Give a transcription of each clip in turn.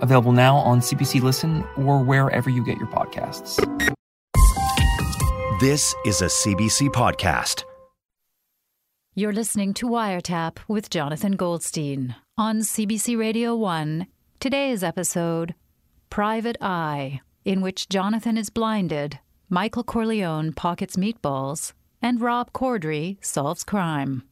available now on CBC Listen or wherever you get your podcasts. This is a CBC podcast. You're listening to Wiretap with Jonathan Goldstein on CBC Radio 1. Today's episode Private Eye, in which Jonathan is blinded, Michael Corleone pockets meatballs, and Rob Corddry solves crime.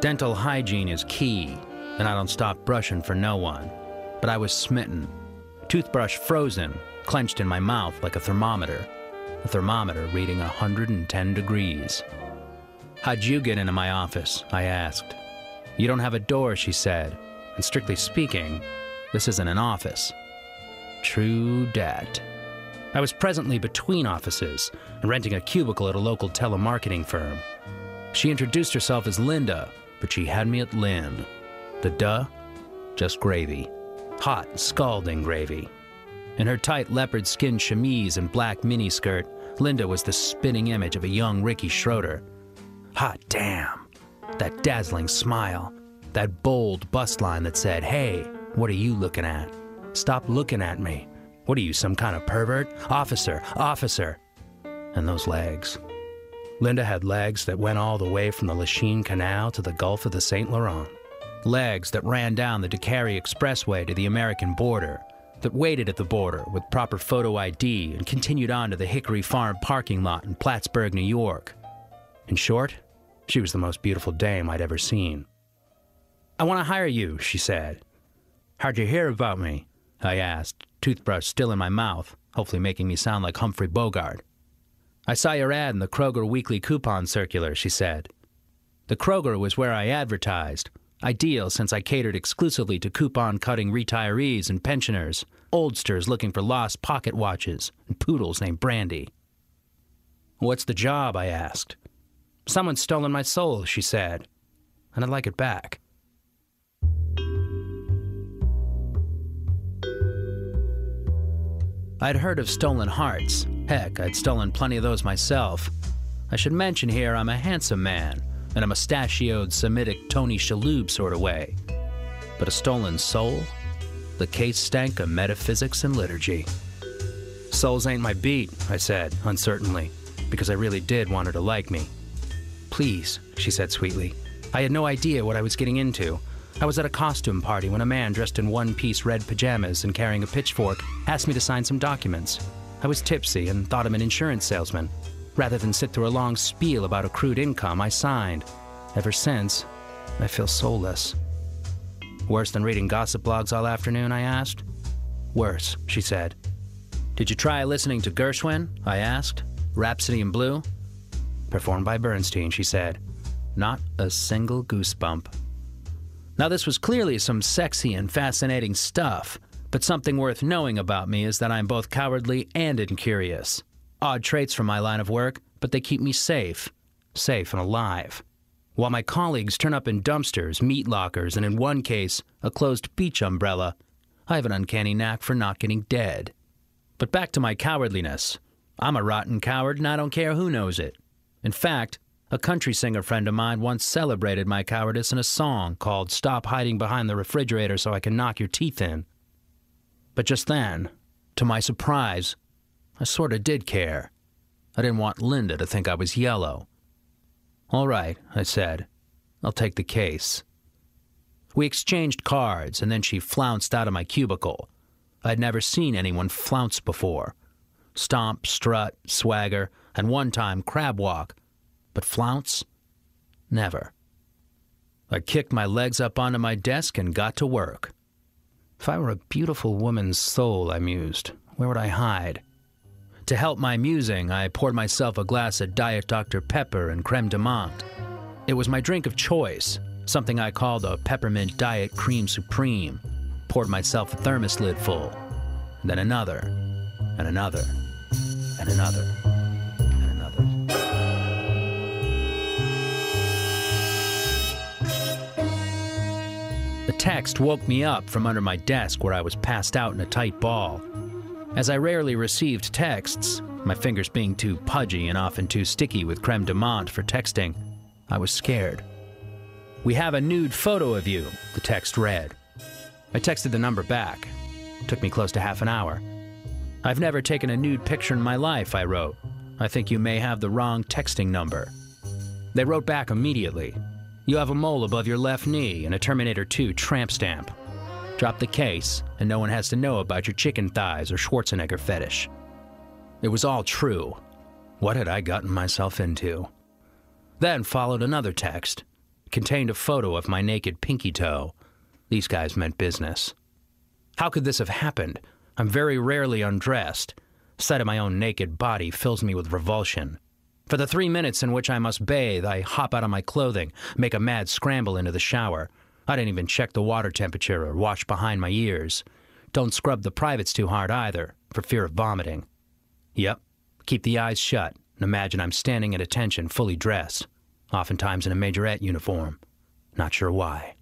Dental hygiene is key, and I don't stop brushing for no one. But I was smitten. Toothbrush frozen, clenched in my mouth like a thermometer. A thermometer reading 110 degrees. How'd you get into my office? I asked. You don't have a door, she said. And strictly speaking, this isn't an office. True dat. I was presently between offices and renting a cubicle at a local telemarketing firm. She introduced herself as Linda, but she had me at Lynn. The duh? Just gravy. Hot, scalding gravy. In her tight leopard skin chemise and black miniskirt, Linda was the spinning image of a young Ricky Schroder. Hot damn. That dazzling smile. That bold bust line that said, Hey, what are you looking at? Stop looking at me. What are you, some kind of pervert? Officer, officer. And those legs. Linda had legs that went all the way from the Lachine Canal to the Gulf of the St. Laurent. Legs that ran down the Décarie Expressway to the American border, that waited at the border with proper photo ID and continued on to the Hickory Farm parking lot in Plattsburgh, New York. In short, she was the most beautiful dame I'd ever seen. I want to hire you, she said. How'd you hear about me? I asked, toothbrush still in my mouth, hopefully making me sound like Humphrey Bogart. I saw your ad in the Kroger weekly coupon circular, she said. The Kroger was where I advertised, ideal since I catered exclusively to coupon cutting retirees and pensioners, oldsters looking for lost pocket watches, and poodles named Brandy. What's the job? I asked. Someone's stolen my soul, she said, and I'd like it back. I'd heard of stolen hearts. Heck, I'd stolen plenty of those myself. I should mention here I'm a handsome man, in a mustachioed Semitic Tony Shalhoub sort of way. But a stolen soul? The case stank of metaphysics and liturgy. Souls ain't my beat, I said, uncertainly, because I really did want her to like me. Please, she said sweetly. I had no idea what I was getting into. I was at a costume party when a man dressed in one piece red pajamas and carrying a pitchfork asked me to sign some documents. I was tipsy and thought him an insurance salesman. Rather than sit through a long spiel about accrued income, I signed. Ever since, I feel soulless. Worse than reading gossip blogs all afternoon? I asked. Worse, she said. Did you try listening to Gershwin? I asked. Rhapsody in Blue? Performed by Bernstein, she said. Not a single goosebump. Now, this was clearly some sexy and fascinating stuff, but something worth knowing about me is that I'm both cowardly and incurious. Odd traits from my line of work, but they keep me safe. Safe and alive. While my colleagues turn up in dumpsters, meat lockers, and in one case, a closed beach umbrella, I have an uncanny knack for not getting dead. But back to my cowardliness. I'm a rotten coward and I don't care who knows it. In fact, a country singer friend of mine once celebrated my cowardice in a song called Stop Hiding Behind the Refrigerator So I Can Knock Your Teeth In. But just then, to my surprise, I sort of did care. I didn't want Linda to think I was yellow. All right, I said. I'll take the case. We exchanged cards, and then she flounced out of my cubicle. I'd never seen anyone flounce before. Stomp, strut, swagger, and one time crab walk but flounce? Never. I kicked my legs up onto my desk and got to work. If I were a beautiful woman's soul, I mused, where would I hide? To help my musing, I poured myself a glass of Diet Dr. Pepper and creme de menthe. It was my drink of choice, something I called a peppermint diet cream supreme. Poured myself a thermos lid full, then another, and another, and another, text woke me up from under my desk where I was passed out in a tight ball. As I rarely received texts, my fingers being too pudgy and often too sticky with creme de menthe for texting, I was scared. We have a nude photo of you, the text read. I texted the number back. Took me close to half an hour. I've never taken a nude picture in my life, I wrote. I think you may have the wrong texting number. They wrote back immediately. You have a mole above your left knee and a Terminator 2 tramp stamp. Drop the case, and no one has to know about your chicken thighs or Schwarzenegger fetish. It was all true. What had I gotten myself into? Then followed another text. Contained a photo of my naked pinky toe. These guys meant business. How could this have happened? I'm very rarely undressed. Sight of my own naked body fills me with revulsion. For the three minutes in which I must bathe, I hop out of my clothing, make a mad scramble into the shower. I didn't even check the water temperature or wash behind my ears. Don't scrub the privates too hard either, for fear of vomiting. Yep, keep the eyes shut and imagine I'm standing at attention fully dressed, oftentimes in a majorette uniform. Not sure why.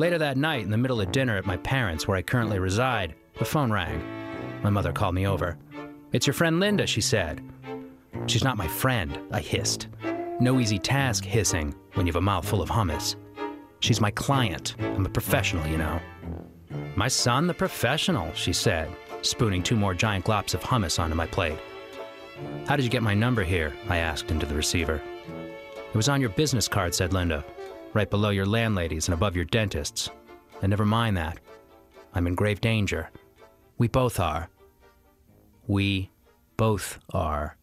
Later that night, in the middle of dinner at my parents', where I currently reside, the phone rang. My mother called me over. It's your friend Linda, she said. She's not my friend, I hissed. No easy task hissing when you have a mouthful of hummus. She's my client. I'm a professional, you know. My son, the professional, she said, spooning two more giant glops of hummus onto my plate. How did you get my number here? I asked into the receiver. It was on your business card, said Linda, right below your landladies and above your dentist's. And never mind that. I'm in grave danger. We both are. We both are.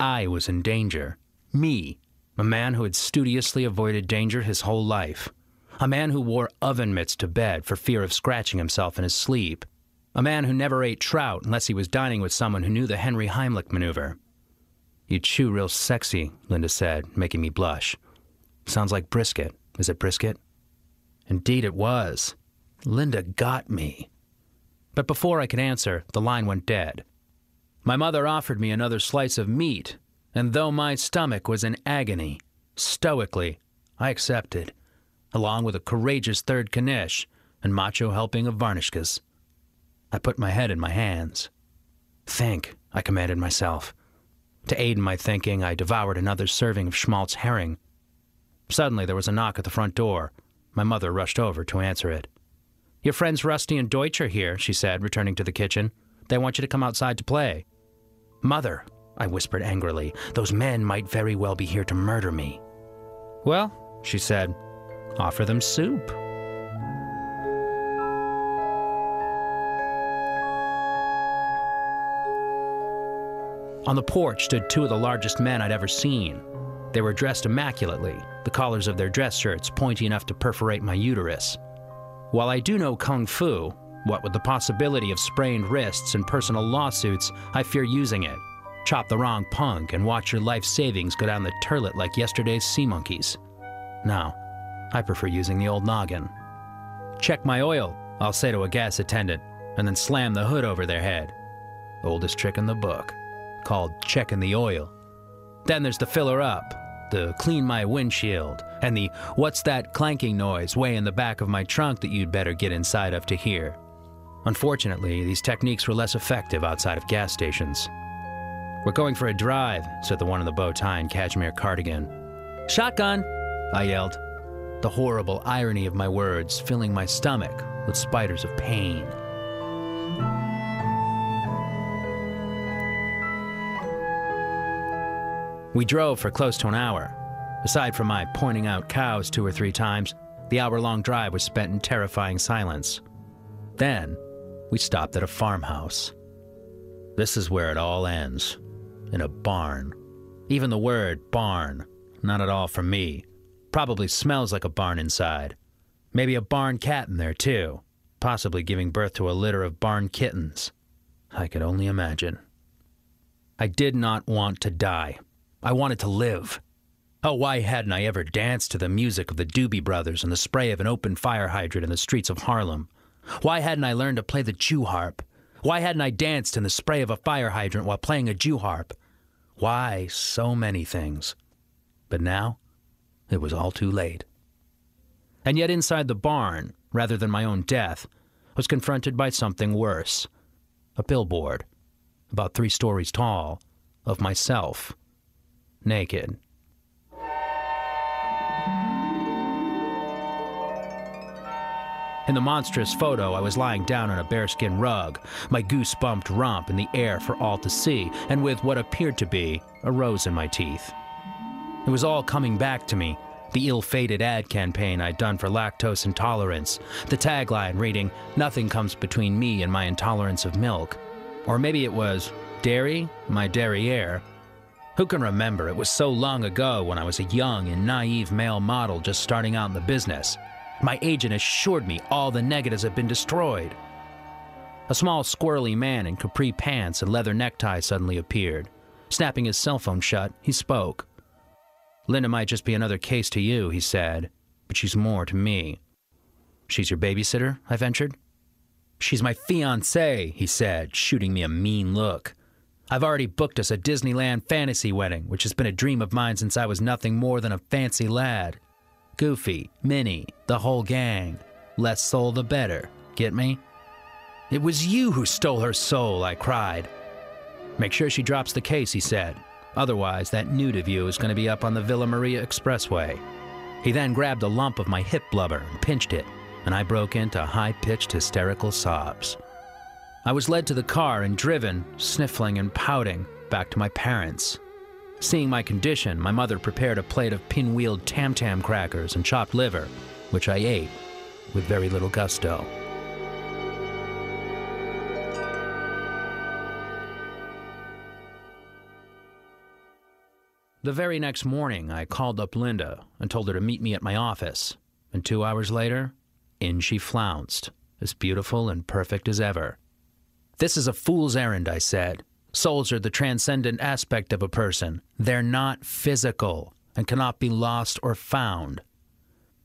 I was in danger. Me, a man who had studiously avoided danger his whole life. A man who wore oven mitts to bed for fear of scratching himself in his sleep. A man who never ate trout unless he was dining with someone who knew the Henry Heimlich maneuver. You chew real sexy, Linda said, making me blush. Sounds like brisket. Is it brisket? Indeed, it was. Linda got me. But before I could answer, the line went dead. My mother offered me another slice of meat, and though my stomach was in agony, stoically, I accepted, along with a courageous third knish and macho helping of varnishkas. I put my head in my hands. Think, I commanded myself. To aid in my thinking, I devoured another serving of schmaltz herring. Suddenly, there was a knock at the front door. My mother rushed over to answer it. Your friends Rusty and Deutsch are here, she said, returning to the kitchen. They want you to come outside to play. Mother, I whispered angrily, those men might very well be here to murder me. Well, she said, offer them soup. On the porch stood two of the largest men I'd ever seen. They were dressed immaculately, the collars of their dress shirts pointy enough to perforate my uterus. While I do know kung fu, what with the possibility of sprained wrists and personal lawsuits, I fear using it. Chop the wrong punk and watch your life savings go down the turlet like yesterday's sea monkeys. No, I prefer using the old noggin. Check my oil, I'll say to a gas attendant, and then slam the hood over their head. Oldest trick in the book, called checking the oil. Then there's the filler up, the clean my windshield, and the what's that clanking noise way in the back of my trunk that you'd better get inside of to hear. Unfortunately, these techniques were less effective outside of gas stations. We're going for a drive, said the one in the bow tie and cashmere cardigan. Shotgun, I yelled, the horrible irony of my words filling my stomach with spiders of pain. We drove for close to an hour. Aside from my pointing out cows two or three times, the hour long drive was spent in terrifying silence. Then, we stopped at a farmhouse. This is where it all ends in a barn. Even the word barn, not at all for me. Probably smells like a barn inside. Maybe a barn cat in there, too, possibly giving birth to a litter of barn kittens. I could only imagine. I did not want to die. I wanted to live. Oh, why hadn't I ever danced to the music of the Doobie Brothers and the spray of an open fire hydrant in the streets of Harlem? Why hadn't I learned to play the Jew harp? Why hadn't I danced in the spray of a fire hydrant while playing a Jew harp? Why so many things? But now, it was all too late. And yet, inside the barn, rather than my own death, was confronted by something worse a billboard, about three stories tall, of myself, naked. In the monstrous photo, I was lying down on a bearskin rug, my goose bumped rump in the air for all to see, and with what appeared to be a rose in my teeth. It was all coming back to me the ill fated ad campaign I'd done for lactose intolerance, the tagline reading, Nothing comes between me and my intolerance of milk. Or maybe it was, Dairy, my derriere. Who can remember? It was so long ago when I was a young and naive male model just starting out in the business. My agent assured me all the negatives had been destroyed. A small, squirrely man in capri pants and leather necktie suddenly appeared. Snapping his cell phone shut, he spoke. Linda might just be another case to you, he said, but she's more to me. She's your babysitter? I ventured. She's my fiancée, he said, shooting me a mean look. I've already booked us a Disneyland fantasy wedding, which has been a dream of mine since I was nothing more than a fancy lad. Goofy, Minnie, the whole gang. Less soul the better. Get me? It was you who stole her soul, I cried. Make sure she drops the case, he said. Otherwise, that nude of you is going to be up on the Villa Maria Expressway. He then grabbed a lump of my hip blubber and pinched it, and I broke into high pitched hysterical sobs. I was led to the car and driven, sniffling and pouting, back to my parents. Seeing my condition, my mother prepared a plate of pinwheeled tam tam crackers and chopped liver, which I ate with very little gusto. The very next morning, I called up Linda and told her to meet me at my office. And two hours later, in she flounced, as beautiful and perfect as ever. This is a fool's errand, I said. Souls are the transcendent aspect of a person. They're not physical and cannot be lost or found.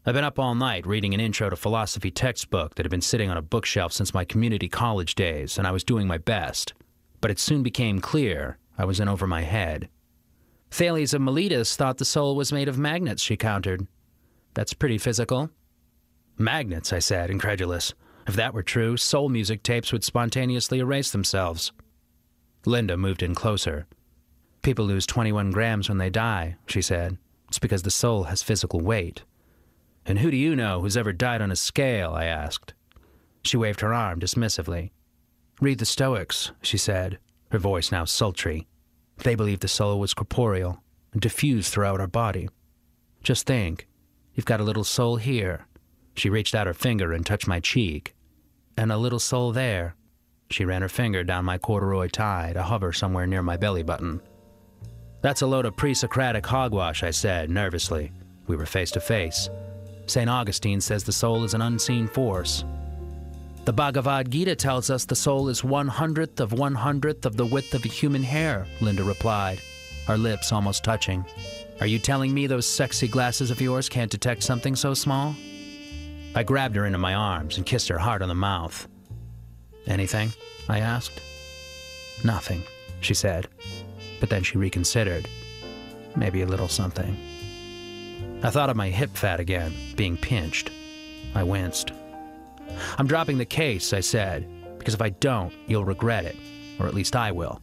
I've been up all night reading an intro to philosophy textbook that had been sitting on a bookshelf since my community college days, and I was doing my best. But it soon became clear I was in over my head. Thales of Miletus thought the soul was made of magnets, she countered. That's pretty physical. Magnets, I said, incredulous. If that were true, soul music tapes would spontaneously erase themselves. Linda moved in closer. People lose 21 grams when they die, she said. It's because the soul has physical weight. And who do you know who's ever died on a scale? I asked. She waved her arm dismissively. Read the Stoics, she said, her voice now sultry. They believed the soul was corporeal and diffused throughout our body. Just think, you've got a little soul here. She reached out her finger and touched my cheek. And a little soul there. She ran her finger down my corduroy tie to hover somewhere near my belly button. That's a load of pre Socratic hogwash, I said, nervously. We were face to face. St. Augustine says the soul is an unseen force, the Bhagavad Gita tells us the soul is one hundredth of one hundredth of the width of a human hair, Linda replied, her lips almost touching. Are you telling me those sexy glasses of yours can't detect something so small? I grabbed her into my arms and kissed her hard on the mouth. Anything? I asked. Nothing, she said. But then she reconsidered. Maybe a little something. I thought of my hip fat again, being pinched. I winced. I'm dropping the case, I said, because if I don't, you'll regret it. Or at least I will.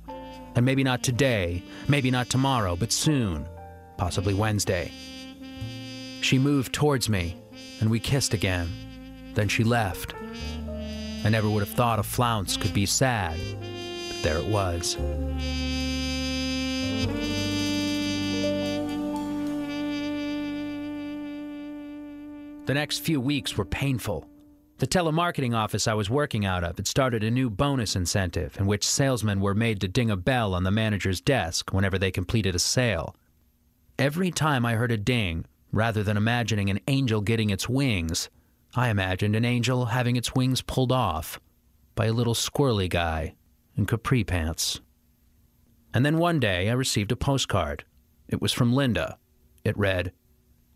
And maybe not today, maybe not tomorrow, but soon. Possibly Wednesday. She moved towards me, and we kissed again. Then she left. I never would have thought a flounce could be sad, but there it was. The next few weeks were painful. The telemarketing office I was working out of had started a new bonus incentive in which salesmen were made to ding a bell on the manager's desk whenever they completed a sale. Every time I heard a ding, rather than imagining an angel getting its wings, I imagined an angel having its wings pulled off by a little squirrely guy in capri pants. And then one day I received a postcard. It was from Linda. It read,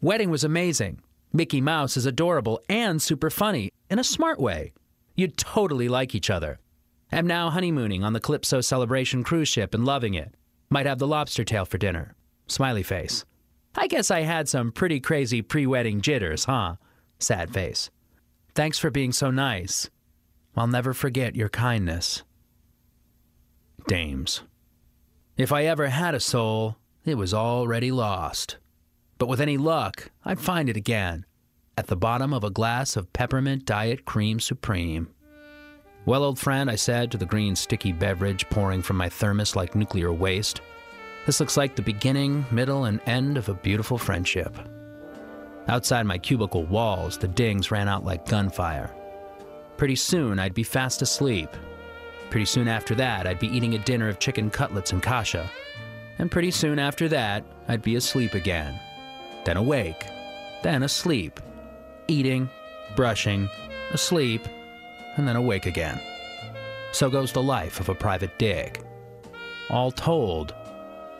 Wedding was amazing. Mickey Mouse is adorable and super funny in a smart way. You'd totally like each other. Am now honeymooning on the Calypso Celebration cruise ship and loving it. Might have the lobster tail for dinner. Smiley face. I guess I had some pretty crazy pre wedding jitters, huh? Sad face. Thanks for being so nice. I'll never forget your kindness. Dames. If I ever had a soul, it was already lost. But with any luck, I'd find it again at the bottom of a glass of peppermint diet cream supreme. Well, old friend, I said to the green sticky beverage pouring from my thermos like nuclear waste, this looks like the beginning, middle, and end of a beautiful friendship. Outside my cubicle walls, the dings ran out like gunfire. Pretty soon, I'd be fast asleep. Pretty soon after that, I'd be eating a dinner of chicken cutlets and kasha. And pretty soon after that, I'd be asleep again. Then awake. Then asleep. Eating, brushing, asleep, and then awake again. So goes the life of a private dig. All told,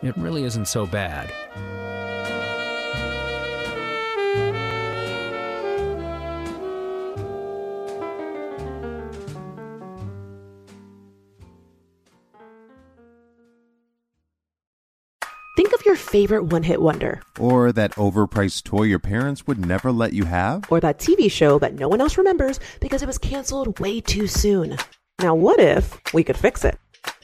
it really isn't so bad. Think of your favorite one hit wonder. Or that overpriced toy your parents would never let you have. Or that TV show that no one else remembers because it was canceled way too soon. Now, what if we could fix it?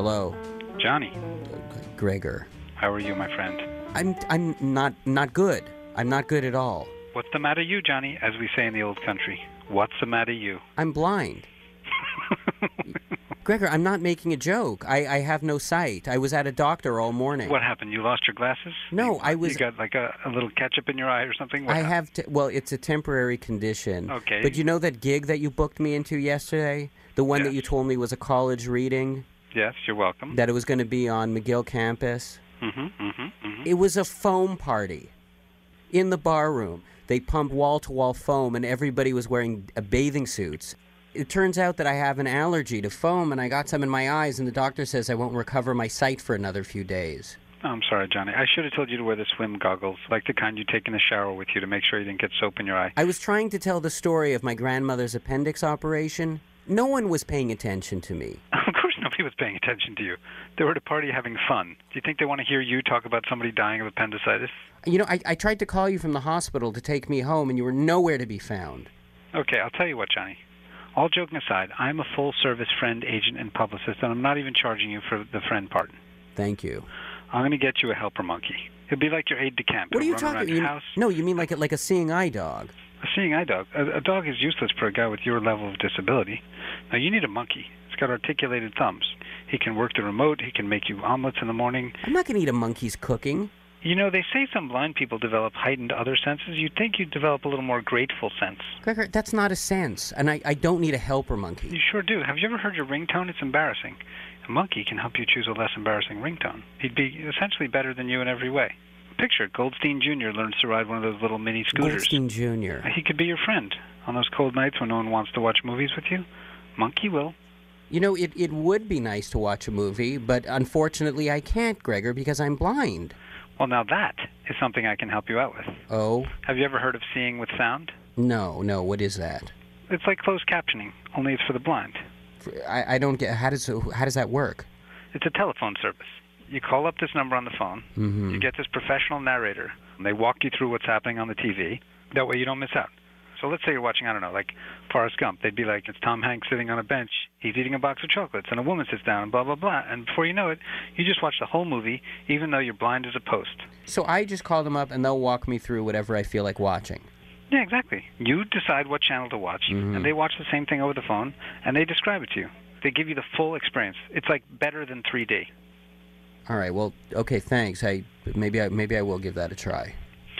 Hello. Johnny. Gregor. How are you, my friend? I'm I'm not not good. I'm not good at all. What's the matter you, Johnny, as we say in the old country? What's the matter you? I'm blind. Gregor, I'm not making a joke. I, I have no sight. I was at a doctor all morning. What happened? You lost your glasses? No, you, I was. You got like a, a little ketchup in your eye or something? What I happened? have. T- well, it's a temporary condition. Okay. But you know that gig that you booked me into yesterday, the one Yes. that you told me was a college reading, Yes, you're welcome. that it was going to be on McGill campus. Mm-hmm, mm-hmm, mm-hmm. It was a foam party in the bar room. They pumped wall to wall foam, and everybody was wearing uh, bathing suits. It turns out that I have an allergy to foam, and I got some in my eyes, and the doctor says I won't recover my sight for another few days. I'm sorry, Johnny. I should have told you to wear the swim goggles, like the kind you take in the shower with you to make sure you didn't get soap in your eye. I was trying to tell the story of my grandmother's appendix operation. No one was paying attention to me. Nobody was paying attention to you. They were at a party having fun. Do you think they want to hear you talk about somebody dying of appendicitis? You know, I, I tried to call you from the hospital to take me home, and you were nowhere to be found. Okay, I'll tell you what, Johnny. All joking aside, I'm a full service friend, agent, and publicist, and I'm not even charging you for the friend part. Thank you. I'm going to get you a helper monkey. He'll be like your aide de camp. What are you talking? You house. no, you mean like a, like a seeing eye dog? A seeing eye dog. A, a dog is useless for a guy with your level of disability. Now you need a monkey. Got articulated thumbs. He can work the remote. He can make you omelets in the morning. I'm not going to eat a monkey's cooking. You know, they say some blind people develop heightened other senses. You'd think you'd develop a little more grateful sense. Gregor, that's not a sense, and I, I don't need a helper monkey. You sure do. Have you ever heard your ringtone? It's embarrassing. A monkey can help you choose a less embarrassing ringtone. He'd be essentially better than you in every way. Picture Goldstein Jr. learns to ride one of those little mini scooters. Goldstein Jr. He could be your friend on those cold nights when no one wants to watch movies with you. Monkey will. You know, it, it would be nice to watch a movie, but unfortunately I can't, Gregor, because I'm blind. Well, now that is something I can help you out with. Oh? Have you ever heard of seeing with sound? No, no, what is that? It's like closed captioning, only it's for the blind. I, I don't get, how does, how does that work? It's a telephone service. You call up this number on the phone. Mm-hmm. You get this professional narrator. And they walk you through what's happening on the TV. That way you don't miss out. So let's say you're watching, I don't know, like Forrest Gump. They'd be like, it's Tom Hanks sitting on a bench. He's eating a box of chocolates, and a woman sits down, and blah, blah, blah. And before you know it, you just watch the whole movie, even though you're blind as a post. So I just call them up and they'll walk me through whatever I feel like watching. Yeah, exactly. You decide what channel to watch, Mhm. and they watch the same thing over the phone, and they describe it to you. They give you the full experience. It's like better than 3D. All right. Well, okay. Thanks. I maybe I maybe I will give that a try.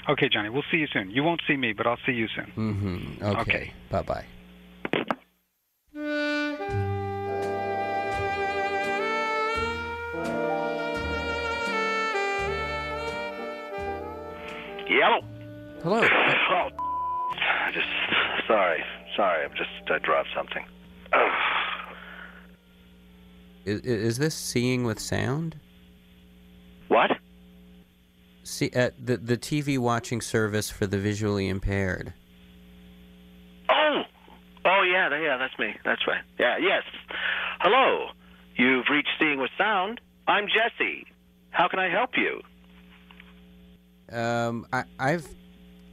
Okay, Johnny, we'll see you soon. You won't see me, but I'll see you soon. Mm-hmm. Okay. Okay. Bye bye. Yellow. Hello. Oh, just sorry, sorry. I'm just I dropped something. Is, is this seeing with sound? What? See, uh, the the TV watching service for the visually impaired. Oh, oh yeah, yeah, that's me. That's right. Yeah, yes. Hello. You've reached Seeing with Sound. I'm Jesse. How can I help you? Um, I, I've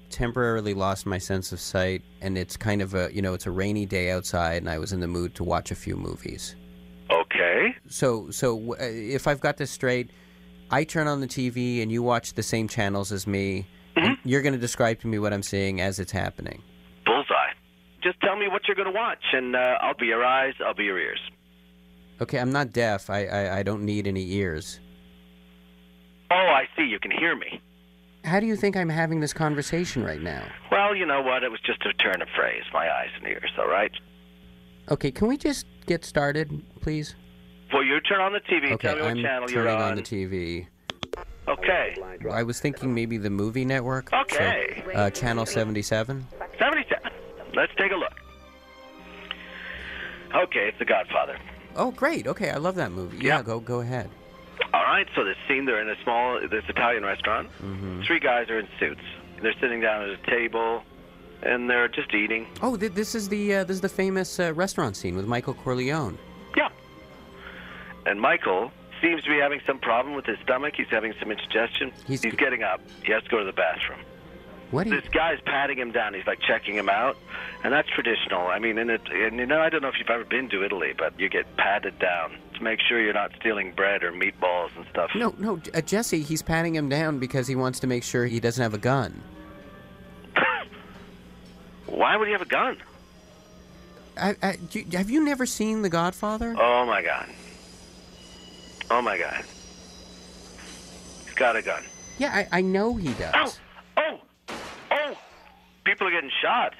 temporarily lost my sense of sight, and it's kind of a you know it's a rainy day outside, and I was in the mood to watch a few movies. Okay. So so uh, if I've got this straight, I turn on the TV and you watch the same channels as me. and You're going to describe to me what I'm seeing as it's happening. Bullseye. Just tell me what you're going to watch, and uh, I'll be your eyes. I'll be your ears. Okay, I'm not deaf. I, I I don't need any ears. Oh, I see. You can hear me. How do you think I'm having this conversation right now? Well, you know what? It was just a turn of phrase. My eyes and ears. All right. Okay, can we just get started, please? Well, you turn on the TV. Okay, tell me I'm channel you're turning on. on the TV. Okay. I was thinking maybe the movie network. so, Okay. uh, channel 77. 77. Let's take a look. Okay, it's The Godfather. Oh, great. Okay, I love that movie. Yeah, go go ahead. All right, so this scene, they're in a small, this Italian restaurant. Mm-hmm. Three guys are in suits. They're sitting down at a table, and they're just eating. Oh, th- this is the uh, this is the famous uh, restaurant scene with Michael Corleone. And Michael seems to be having some problem with his stomach. He's having some indigestion. He's- He's getting up. He has to go to the bathroom. What? you- This guy's patting him down. He's like checking him out, and that's traditional. I mean, and it, and you know, I don't know if you've ever been to Italy, but you get patted down to make sure you're not stealing bread or meatballs and stuff. No, no, uh, Jesse. He's patting him down because he wants to make sure he doesn't have a gun. Why would he have a gun? I, I, do have you never seen The Godfather? Oh my god. Oh my god. He's got a gun. Yeah, I, I know he does. Oh, oh! oh! People are getting shot.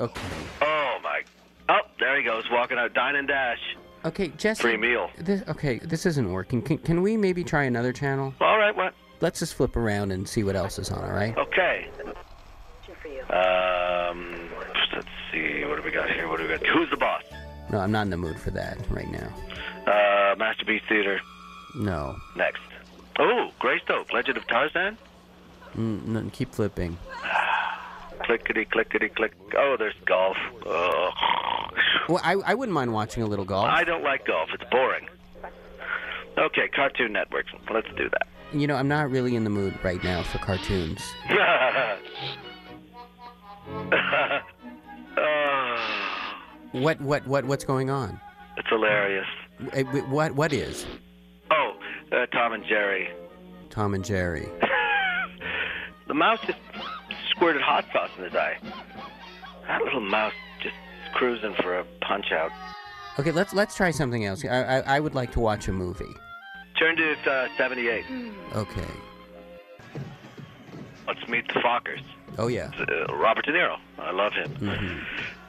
Okay. Oh my. Oh, there he goes, walking out, dine and dash. Okay, Jesse. Free meal. This, okay, this isn't working. Can, can we maybe try another channel? All right, what? Let's just flip around and see what else is on. All right. Okay. Um, let's see. What do we got here? What do we got? Who's the boss? No, I'm not in the mood for that right now. Uh, Masterpiece Theater. No. Next. Oh, Greystoke, Legend of Tarzan. Mm, no keep flipping. Clickety clickety click. Oh, there's golf. Oh. Well, I, I wouldn't mind watching a little golf. I don't like golf. It's boring. Okay, Cartoon Network. Let's do that. You know, I'm not really in the mood right now for cartoons. Oh, What what what what's going on? it's hilarious. Eh, What what is uh, Tom and Jerry. Tom and Jerry? The mouse just squirted hot sauce in his eye. That little mouse just cruising for a punch out. Okay, let's let's try something else. I I, I would like to watch a movie. Turn to uh, 78. Okay. Let's meet the Fockers. Oh yeah. Uh, Robert De Niro. I love him. hmm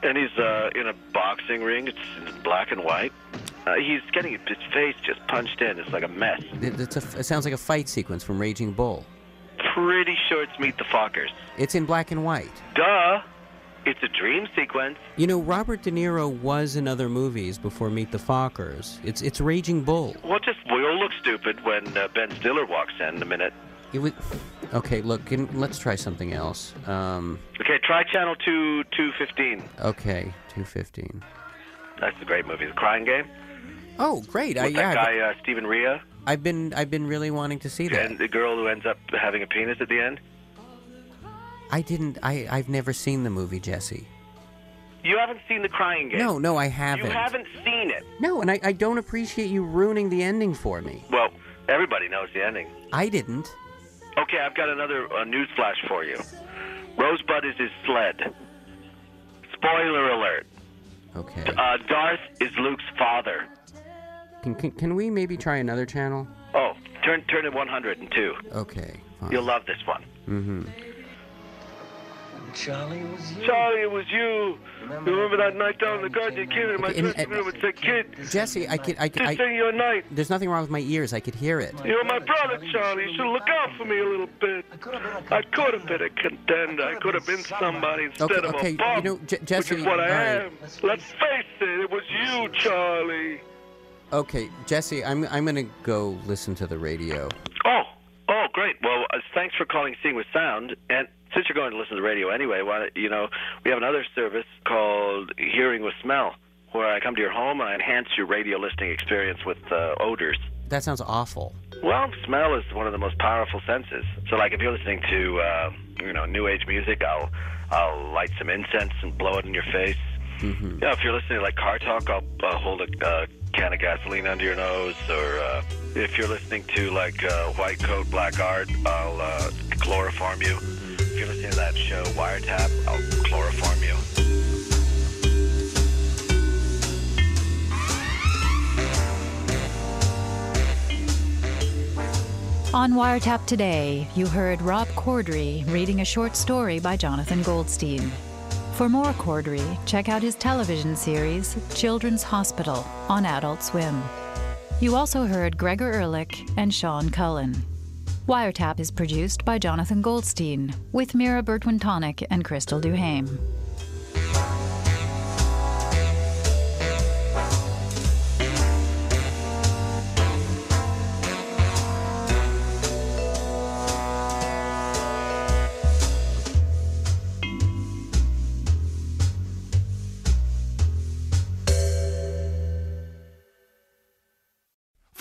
And he's uh, in a boxing ring. It's black and white. Uh, he's getting his face just punched in. It's like a mess. It, it's a, it sounds like a fight sequence from Raging Bull. Pretty sure it's Meet the Fockers. It's in black and white. Duh. It's a dream sequence. You know, Robert De Niro was in other movies before Meet the Fockers. It's it's Raging Bull. Well, just we'll look stupid when uh, Ben Stiller walks in in a minute. It was okay. Look, can, let's try something else. Um, Okay, try channel two two fifteen. okay, two fifteen. That's a great movie. The Crying Game. Oh, great! I, With yeah, that I've- guy uh, Stephen Rea I've been I've been really wanting to see that. and the girl who ends up having a penis at the end. I didn't. I I've never seen the movie Jesse. You haven't seen The Crying Game. No, no, I haven't. You haven't seen it. No, and I, I don't appreciate you ruining the ending for me. Well, everybody knows the ending. I didn't. Okay, I've got another uh, news flash for you. Rosebud is his sled. Spoiler alert. Okay. Uh, Darth is Luke's father. Can, can, can we maybe try another channel? Oh, turn turn to 102. Okay. You'll love this one. Mm-hmm. Charlie was you. Charlie, it was you. You remember that night down in the garden? You came in my Okay, and- dressing room and said, "Kid, Jesse, I could, I could, this I, ain't your night. there's nothing wrong with my ears. I could hear it. You're my brother, Charlie. You should look out for me a little bit. I could have been a contender. I could have been somebody instead Okay, of okay, a bum, you know, J- Jesse, which is what I all right. am. Let's face it, it was you, Charlie. Okay, Jesse, I'm, I'm gonna go listen to the radio. Oh, oh, great. Well, uh, thanks for calling Seeing with Sound. And since you're going to listen to the radio anyway, why don't- you know, we have another service called Hearing with Smell, where I come to your home and I enhance your radio listening experience with uh, odors. That sounds awful. Well, smell is one of the most powerful senses. So, like, if you're listening to, uh, you know, new age music, I'll I'll light some incense and blow it in your face. Mm-hmm. Yeah, if you're listening to like car talk, I'll uh, hold a uh, can of gasoline under your nose. Or uh, if you're listening to like uh, white coat, black art, I'll uh, chloroform you. If you're listening to that show Wiretap, I'll chloroform you. On Wiretap today, you heard Rob Corddry reading a short story by Jonathan Goldstein. For more Corddry, check out his television series, Children's Hospital, on Adult Swim. You also heard Gregor Ehrlich and Sean Cullen. Wiretap is produced by Jonathan Goldstein, with Mira Burt-Wintonick and Crystal Duhame.